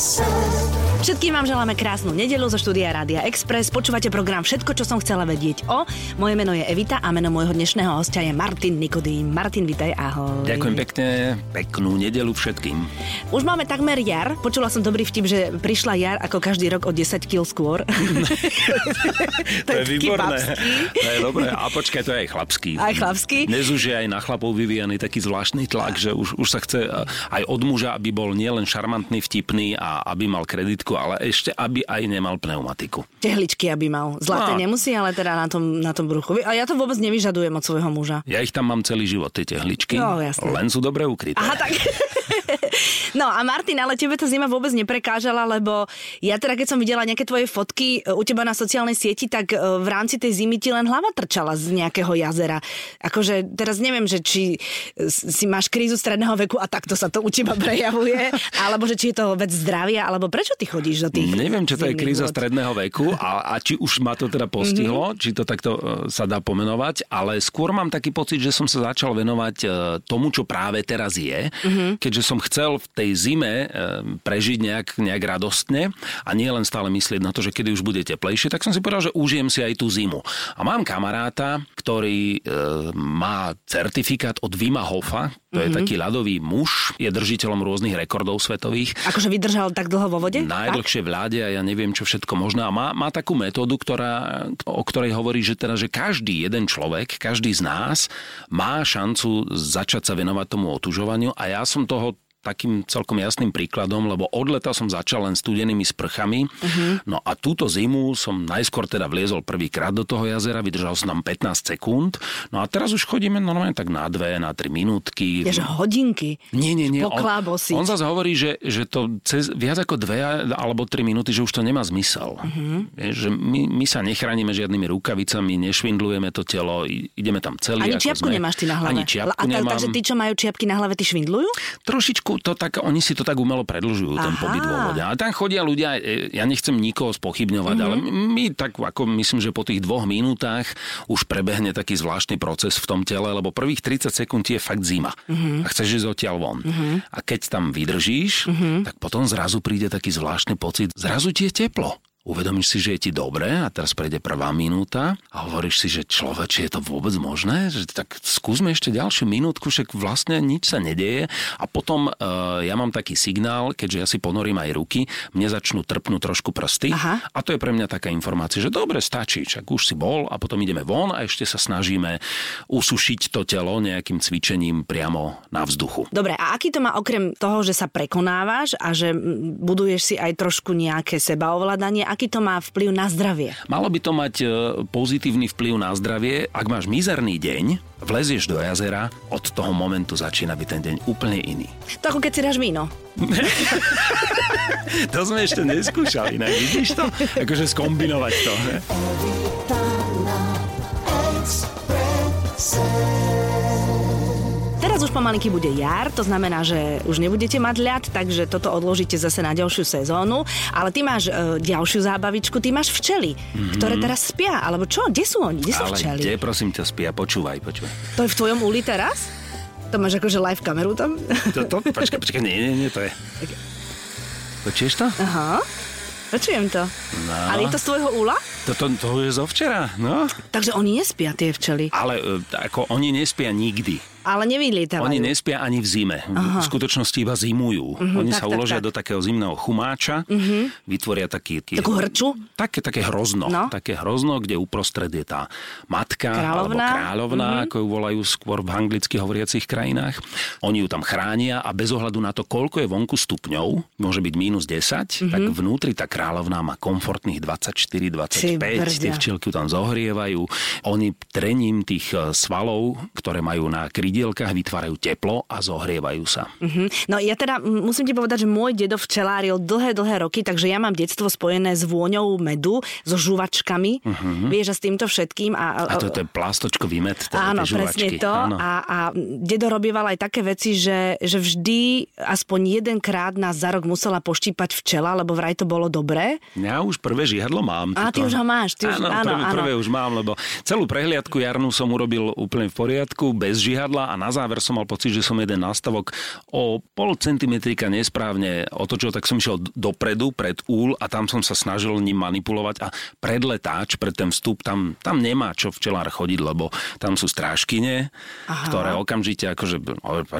sun. Všetkým vám želáme krásnu nedelu zo štúdia Rádia Express. Počúvate program Všetko, čo som chcela vedieť o. Moje meno je Evita a meno môjho dnešného hostia je Martin Nikodým. Martin, vitaj, ahoj. Ďakujem pekne, peknú nedelu všetkým. Už máme takmer jar. Počula som dobrý vtip, že prišla jar ako každý rok o 10 kg skôr. to, je výborné. To je dobré. A počkaj, to je aj chlapský. Aj chlapský. Dnes už je aj na chlapov vyvíjaný taký zvláštny tlak, že už, už sa chce aj od muža, aby bol nielen šarmantný, vtipný a aby mal kreditku pneumatiku, ale ešte, aby aj nemal pneumatiku. Tehličky, aby mal. Zlaté no. nemusí, ale teda na tom, na tom bruchu. A ja to vôbec nevyžadujem od svojho muža. Ja ich tam mám celý život, tie tehličky. No, jasne. Len sú dobre ukryté. Aha, tak. No a Martin, ale tebe tá zima vôbec neprekážala, lebo ja teda keď som videla nejaké tvoje fotky e, u teba na sociálnej sieti, tak e, v rámci tej zimy ti len hlava trčala z nejakého jazera. Akože teraz neviem, že či si máš krízu stredného veku a takto sa to u teba prejavuje, alebo že či je to vec zdravia, alebo prečo ty chodíš do tých Neviem, čo to je kríza vod. stredného veku a, a či už ma to teda postihlo, mm-hmm. či to takto e, sa dá pomenovať, ale skôr mám taký pocit, že som sa začal venovať tomu, čo práve teraz je, mm-hmm. keďže som chcel v tej zime eh, prežiť nejak, nejak radostne a nie len stále myslieť na to, že kedy už bude teplejšie, tak som si povedal, že užijem si aj tú zimu. A mám kamaráta, ktorý e, má certifikát od Vima Hofa, to mm-hmm. je mhm. taký ľadový muž, je držiteľom rôznych rekordov svetových. Akože vydržal tak dlho vo vode? Najdlhšie v ľade a ja neviem, čo všetko možné. A má, má takú metódu, ktorá, o ktorej hovorí, že teda, že každý jeden človek, každý z nás má šancu začať sa venovať tomu otužovaniu a ja som toho takým celkom jasným príkladom, lebo od leta som začal len studenými sprchami. Uh-huh. No a túto zimu som najskôr teda vliezol prvýkrát do toho jazera, vydržal som tam 15 sekúnd. No a teraz už chodíme normálne tak na dve, na tri minútky. Ježe hodinky. Nie, nie, nie. On, on zase hovorí, že, že to cez viac ako dve alebo tri minúty, že už to nemá zmysel. Uh-huh. Je, že my, my sa nechránime žiadnymi rukavicami, nešvindlujeme to telo, ideme tam celý. Ani čiapku sme. nemáš ty na hlave. Ani čiapku a nemám. Takže tí, čo majú čiapky na hlave, ty švindlujú? Trošičku trošku to tak, oni si to tak umelo predlžujú, Aha. ten pobyt vo vode. A tam chodia ľudia, e, ja nechcem nikoho spochybňovať, mm-hmm. ale my tak ako myslím, že po tých dvoch minútach už prebehne taký zvláštny proces v tom tele, lebo prvých 30 sekúnd je fakt zima. Mm-hmm. A chceš ísť odtiaľ von. Mm-hmm. A keď tam vydržíš, mm-hmm. tak potom zrazu príde taký zvláštny pocit, zrazu ti je teplo. Uvedomíš si, že je ti dobré a teraz prejde prvá minúta a hovoríš si, že človeč, je to vôbec možné? Že tak skúsme ešte ďalšiu minútku, však vlastne nič sa nedieje a potom uh, ja mám taký signál, keďže ja si ponorím aj ruky, mne začnú trpnúť trošku prsty Aha. a to je pre mňa taká informácia, že dobre, stačí, čak už si bol a potom ideme von a ešte sa snažíme usušiť to telo nejakým cvičením priamo na vzduchu. Dobre, a aký to má okrem toho, že sa prekonávaš a že buduješ si aj trošku nejaké sebaovládanie, aký to má vplyv na zdravie? Malo by to mať e, pozitívny vplyv na zdravie. Ak máš mizerný deň, vlezieš do jazera, od toho momentu začína byť ten deň úplne iný. To ako keď si dáš víno. to sme ešte neskúšali, ne? Vidíš to? Akože skombinovať to. Ne? Teraz už pomalinky bude jar, to znamená, že už nebudete mať ľad, takže toto odložíte zase na ďalšiu sezónu. Ale ty máš e, ďalšiu zábavičku, ty máš včely, mm-hmm. ktoré teraz spia, alebo čo? Kde sú oni? Kde sú Ale včely? kde, prosím ťa, spia? Počúvaj, počúvaj. To je v tvojom úli teraz? To máš akože live kameru tam? To, to, počkaj, počkaj, nie, nie, nie, to je... Počuješ to? Aha. Počujem to. No. Ale je to z tvojho úla? To, to, to je zo včera, no. Takže oni nespia, tie včely. Ale e, ako oni nespia nikdy. Ale nevylietavajú. Oni nespia ani v zime. Aha. V skutočnosti iba zimujú. Uh-huh, Oni tak, sa tak, uložia tak. do takého zimného chumáča, uh-huh. vytvoria taký... taký Takú hrču? Také, také hrozno. No. Také hrozno, kde uprostred je tá matka, kráľovná. alebo kráľovná, uh-huh. ako ju volajú skôr v anglicky hovoriacich krajinách. Oni ju tam chránia a bez ohľadu na to, koľko je vonku stupňov, môže byť minus 10, uh-huh. tak vnútri tá kráľovná má komfortných 24-25. Tie včielky tam zohrievajú. Oni trením tých eh, svalov, ktoré majú na krydielkach vytvárajú teplo a zohrievajú sa. Uh-huh. No ja teda musím ti povedať, že môj dedo včeláril dlhé, dlhé roky, takže ja mám detstvo spojené s vôňou medu, so žuvačkami, uh-huh. vieš, a s týmto všetkým. A, a to, to je plastočkový med, teda Áno, presne to. Áno. A, a dedo robieval aj také veci, že, že vždy aspoň jedenkrát nás za rok musela poštípať včela, lebo vraj to bolo dobré. Ja už prvé žihadlo mám. A ty už ho máš. Ty áno, už, áno, prvé, áno. prvé už mám, lebo celú prehliadku jarnú som urobil úplne v poriadku, bez žihadla a na záver som mal pocit, že som jeden nastavok o pol centimetrika nesprávne otočil, tak som išiel dopredu, pred úl a tam som sa snažil ním manipulovať a pred letáč, pred ten vstup, tam, tam nemá čo včelár chodiť, lebo tam sú strážkyne, Aha. ktoré okamžite akože,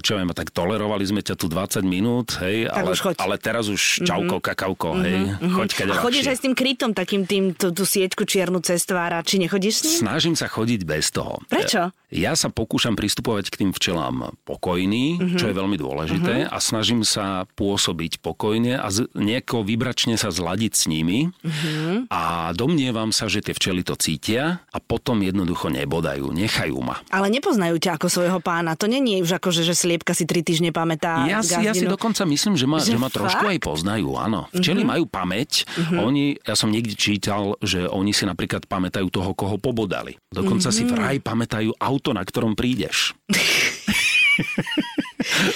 čo viem, tak tolerovali sme ťa tu 20 minút, hej, ale, ale teraz už čauko, mm-hmm. kakauko, hej, mm-hmm. choď A chodíš aj s tým krytom, takým tým, tú, tú sieťku čiernu cez tvára, či nechodíš s ním? Snažím sa chodiť bez toho. Prečo? Ja sa pokúšam pristupovať k tým včelám pokojný, uh-huh. čo je veľmi dôležité uh-huh. a snažím sa pôsobiť pokojne a z, nejako vybračne sa zladiť s nimi uh-huh. a domnievam sa, že tie včely to cítia a potom jednoducho nebodajú, nechajú ma. Ale nepoznajú ťa ako svojho pána, to není už ako, že, že sliepka si tri týždne pamätá. Ja si, ja si dokonca myslím, že ma, že, že ma trošku aj poznajú, áno. Včely uh-huh. majú pamäť, uh-huh. oni, ja som niekde čítal, že oni si napríklad pamätajú toho, koho pobodali. Dokonca uh-huh. si vraj pamätajú auto, na ktorom prídeš.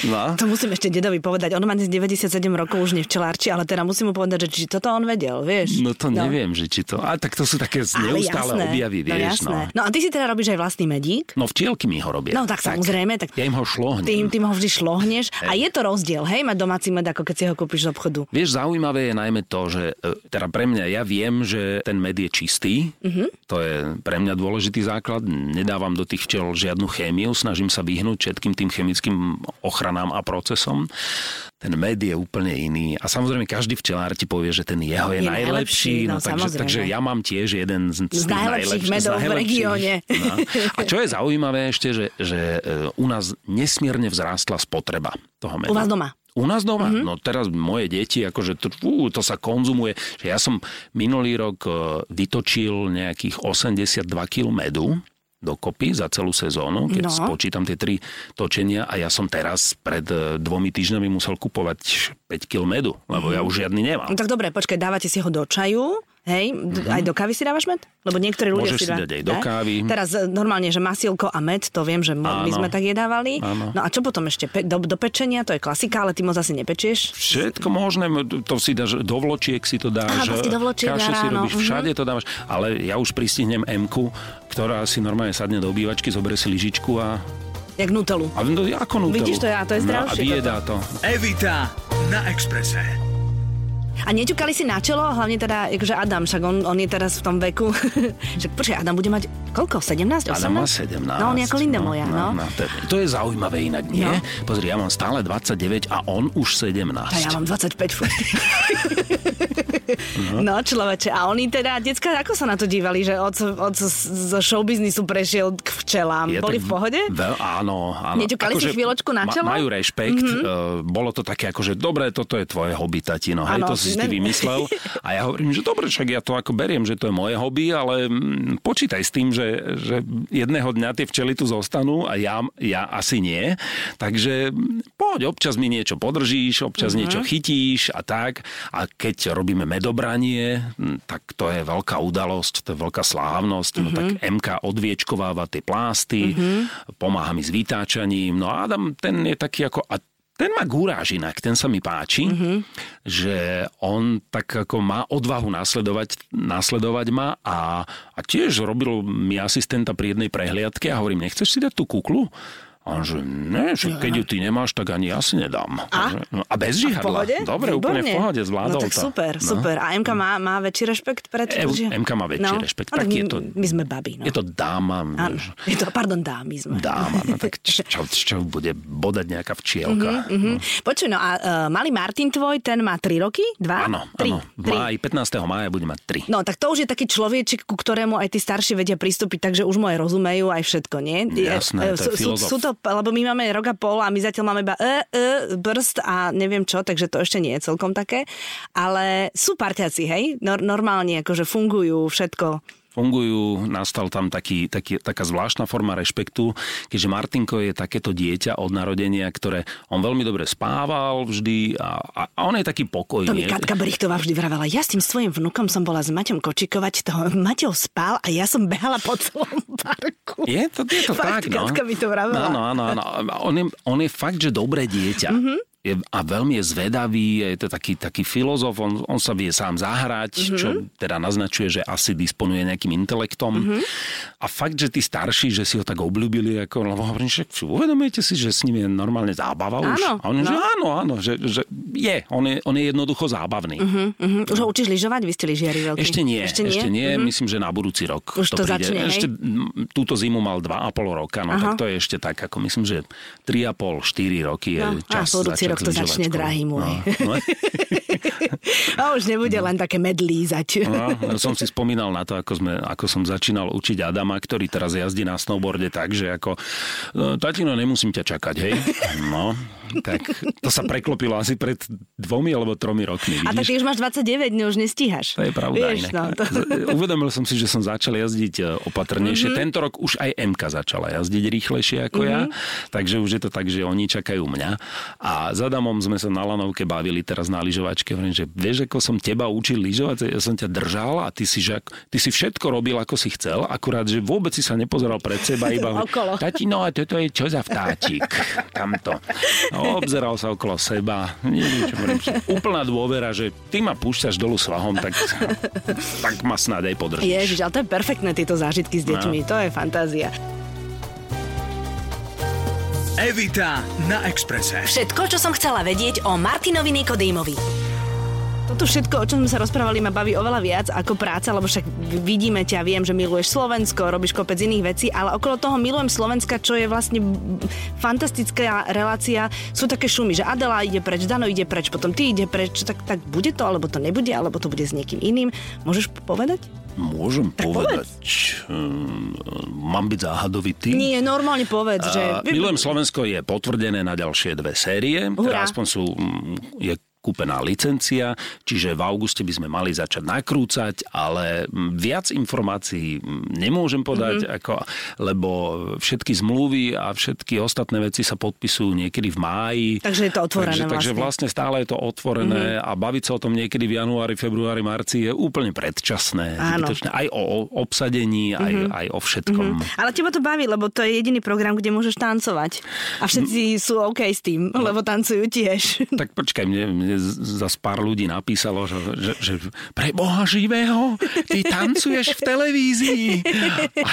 No. To musím ešte dedovi povedať. On má dnes 97 rokov, už nie včelárči, ale teda musím mu povedať, že či toto on vedel, vieš. No to no. neviem, že či to... A tak to sú také neustále jasné, objavy, no vieš. No, no. no a ty si teda robíš aj vlastný medík? No včielky mi ho robia. No tak, tak samozrejme. Tak ja im ho šlohnem. Ty im tým ho vždy šlohneš. A je to rozdiel, hej, mať domáci med, ako keď si ho kúpiš z obchodu. Vieš, zaujímavé je najmä to, že e, teda pre mňa, ja viem, že ten med je čistý. Uh-huh. To je pre mňa dôležitý základ. Nedávam do tých včel žiadnu chémiu, snažím sa vyhnúť všetkým tým chemickým ochranám a procesom. Ten med je úplne iný. A samozrejme, každý včelár ti povie, že ten jeho je, je najlepší. najlepší no, no, takže, takže ja mám tiež jeden z, z, z najlepších medov v regióne. No. A čo je zaujímavé ešte, že, že e, u nás nesmierne vzrástla spotreba toho medu. U vás doma? U nás doma? Mm-hmm. No teraz moje deti, akože to, uh, to sa konzumuje. Že ja som minulý rok e, vytočil nejakých 82 kg medu dokopy za celú sezónu, keď no. spočítam tie tri točenia a ja som teraz pred dvomi týždňami musel kupovať 5 kg medu, lebo ja už žiadny nemám. No tak dobre, počkaj, dávate si ho do čaju, Hej, mm-hmm. aj do kávy si dávaš med? Lebo niektorí ľudia Môžeš si, dá... si dať aj do kávy. Teraz e, normálne, že masielko a med, to viem, že my sme tak jedávali. Áno. No a čo potom ešte? Pe- do, do pečenia, to je klasika, ale ty moc asi nepečieš? Všetko možné, to si dáš, do vločiek si to dáš. Aha, vlastne do vločiek si robíš, mm-hmm. všade to dávaš. Ale ja už pristihnem m ktorá si normálne sadne do obývačky, zoberie si lyžičku a Jak nutelu. A no, ako nutelu. Vidíš to ja, to je zdravšie. No, a vyjedá to. Evita na Exprese. A neťukali si na čelo, hlavne teda, akože Adam, však on, on je teraz v tom veku. že počkaj, Adam bude mať koľko? 17? 18? Adam má 17. No, on je ako Linda no, moja, no. no. no to, to je zaujímavé inak, nie? No. Pozri, ja mám stále 29 a on už 17. A ja mám 25 furt. no. no, človeče. A oni teda, decka, ako sa na to dívali, že od, od, zo showbiznisu prešiel k včelám? Je Boli v pohode? Veľ, áno, áno. Neťukali si chvíľočku na čelo? Ma, majú rešpekt. Mm-hmm. Uh, bolo to také, akože, dobre, toto je tvoje hobby, tatino. Hej, to si ty vymyslel. A ja hovorím, že dobre, však ja to ako beriem, že to je moje hobby, ale mm, počítaj s tým, že, že jedného dňa tie včely tu zostanú a ja, ja asi nie. Takže mm, poď, občas mi niečo podržíš, občas uh-huh. niečo chytíš a tak. A keď robíme medobranie, mm, tak to je veľká udalosť, to je veľká slávnosť. Uh-huh. No tak MK odviečkováva tie plásty, uh-huh. pomáha mi s vytáčaním. No a Adam, ten je taký ako... A ten má gúráž inak, ten sa mi páči, mm-hmm. že on tak ako má odvahu následovať, následovať ma a, a tiež robil mi asistenta pri jednej prehliadke a hovorím, nechceš si dať tú kuklu? A on že, ne, že keď ju ty nemáš, tak ani ja si nedám. A? No, a bez žihadla. A Dobre, Výborne. úplne v pohode, zvládol no, tak to. super, no. super. A MK má, má väčší rešpekt pred... E, MK má väčší no. rešpekt. Tak my, je to, my sme babi, no. Je to dáma. Áno, je to, pardon, dámy sme. Dáma, no tak čo, čo bude bodať nejaká včielka. Uh-huh, uh-huh. No. Počuj, no a uh, malý Martin tvoj, ten má 3 roky? 2? Áno, áno. V máji, 15. mája bude mať 3. No, tak to už je taký človečik, ku ktorému aj tí starší vedia pristúpiť, takže už aj rozumejú aj všetko, nie? Jasné, to je sú, sú to, lebo my máme rok a pol a my zatiaľ máme iba e, e, brst a neviem čo, takže to ešte nie je celkom také. Ale sú parťaci, hej? normálne akože fungujú všetko fungujú, nastal tam taký, taký, taká zvláštna forma rešpektu, keďže Martinko je takéto dieťa od narodenia, ktoré on veľmi dobre spával vždy a, a on je taký pokojný. To mi Katka Brichtová vždy vravela, ja s tým svojim vnukom som bola s Maťom kočikovať, to Maťo spal a ja som behala po celom parku. Je to, je to fakt, tak, no. Katka mi to vravela. Áno, áno, áno. On je, on je fakt, že dobré dieťa. Mm-hmm. Je, a veľmi je zvedavý, je to taký, taký filozof, on, on sa vie sám zahrať, mm-hmm. čo teda naznačuje, že asi disponuje nejakým intelektom. Mm-hmm. A fakt, že tí starší, že si ho tak obľúbili, ako, lebo hovorím, že uvedomujete si, že s ním je normálne zábava už? Áno, a on, no. že áno, áno, že, že je, on je, on je jednoducho zábavný. Uh-huh, uh-huh. Už ho učíš lyžovať? Vy ste lyžiari veľký. Ešte nie, ešte nie, ešte nie. Uh-huh. myslím, že na budúci rok Už to, príde. začne? Ešte m, túto zimu mal 2,5 roka, no Aha. tak to je ešte tak, ako myslím, že 3,5-4 roky je No, čas a budúci rok to začne, drahý môj. No, no. A už nebude len také medlízať. No, som si spomínal na to, ako, sme, ako som začínal učiť Adama, ktorý teraz jazdí na snowboarde tak, že ako "No, tatino, nemusím ťa čakať, hej? No, tak to sa preklopilo asi pred dvomi alebo tromi rokmi, A tak vidíš? ty už máš 29, no už nestíhaš. To je pravda. Vieš, no, to... Uvedomil som si, že som začal jazdiť e, opatrnejšie. Mm-hmm. Tento rok už aj MK začala jazdiť rýchlejšie ako mm-hmm. ja, takže už je to tak, že oni čakajú mňa. A za Adamom sme sa na lanovke bavili teraz na lyžovačke. Hovorím, že vieš, ako som teba učil lyžovať, ja som ťa držal a ty si, že, ty si všetko robil, ako si chcel, akurát, že vôbec si sa nepozeral pred seba, iba Okolo. tatino, a toto je čo za vtáčik? Tamto. No, obzeral sa okolo seba. Neviem, hovorím. Úplná dôvera, že ty ma púšťaš dolu svahom, tak, tak ma snad aj podržíš. Ježiš, ale to je perfektné, tieto zážitky s deťmi. No. To je fantázia. Evita na Exprese. Všetko, čo som chcela vedieť o Martinovi Nikodýmovi. Toto všetko, o čom sme sa rozprávali, ma baví oveľa viac ako práca, lebo však vidíme ťa, viem, že miluješ Slovensko, robíš kopec iných vecí, ale okolo toho milujem Slovenska, čo je vlastne fantastická relácia. Sú také šumy, že Adela ide preč, Dano ide preč, potom ty ide preč, tak, tak bude to, alebo to nebude, alebo to bude s niekým iným. Môžeš povedať? Môžem povedať, um, mám byť záhadovitý. Nie, normálne povedz, že... Milujem Slovensko je potvrdené na ďalšie dve série. Hurá. Teda aspoň sú, mm, je kúpená licencia, čiže v auguste by sme mali začať nakrúcať, ale viac informácií nemôžem podať, Mhm. mm-hmm. ako, lebo všetky zmluvy a všetky ostatné veci sa podpisujú niekedy v máji. Takže je to otvorené takže, takže vlastne stále je to otvorené mm-hmm. a baviť sa o tom niekedy v januári, februári, marci je úplne predčasné. Áno. zbytočné. Aj o obsadení, aj, Mhm. mm-hmm. aj o všetkom. Mm-hmm. Ale teba to baví, lebo to je jediný program, kde môžeš tancovať. A všetci sú OK s tým, lebo tancujú tiež. Tak počkaj, mne, mne zas pár ľudí napísalo, že, že, že pre Boha živého, ty tancuješ v televízii. A,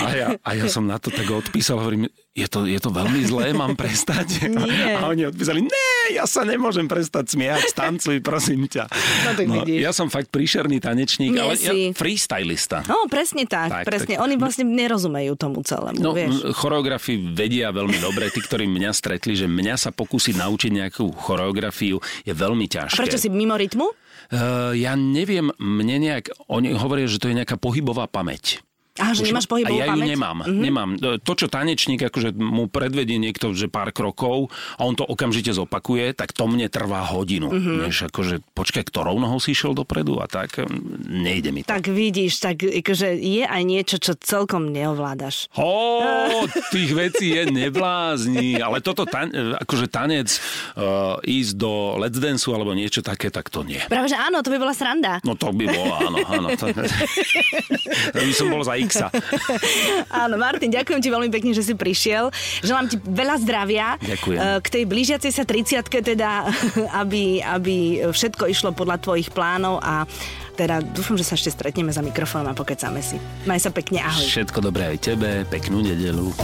a, ja, a ja som na to tak odpísal, hovorím, je to, je to veľmi zlé, mám prestať. Nie. A oni odpísali, ne, ja sa nemôžem prestať smiať, tancuj, prosím ťa. No tak vidíš. ja som fakt príšerný tanečník, Nie ale ja, si. freestylista. No, presne tak, Tak, presne. tak. Oni vlastne nerozumejú tomu celému, No, vieš. m, choreografii vedia veľmi dobre. Tí, ktorí mňa stretli, že mňa sa pokúsiť naučiť nejakú choreografiu je veľmi A ťažké. prečo si mimo rytmu? Uh, ja neviem, mne nejak, oni hovoria, že to je nejaká pohybová pamäť. Á, že nemáš pohybovú a ja ju pamäť? nemám, mm-hmm. nemám. To, čo tanečník, akože mu predvedie niekto, že pár krokov a on to okamžite zopakuje, tak to mne trvá hodinu. Mhm. Mm-hmm. Vieš, akože počkaj, ktorou nohou si išiel dopredu a tak, nejde mi to. Tak vidíš, tak akože je aj niečo, čo celkom neovládaš. Ó, tých vecí je neblázni, ale toto tan- akože tanec uh, ísť do Let's Dance alebo niečo také, tak to nie. Práve, že áno, to by bola sranda. No to by bolo, áno, áno. To, to by som bol za Xa. Áno, Martin, ďakujem ti veľmi pekne, že si prišiel. Želám ti veľa zdravia. Ďakujem. Eh, K tej blížiacej sa 30 teda, aby, aby všetko išlo podľa tvojich plánov a teda dúfam, že sa ešte stretneme za mikrofónom a pokecáme si. Maj sa pekne, ahoj. Všetko dobré aj tebe, peknú nedelu.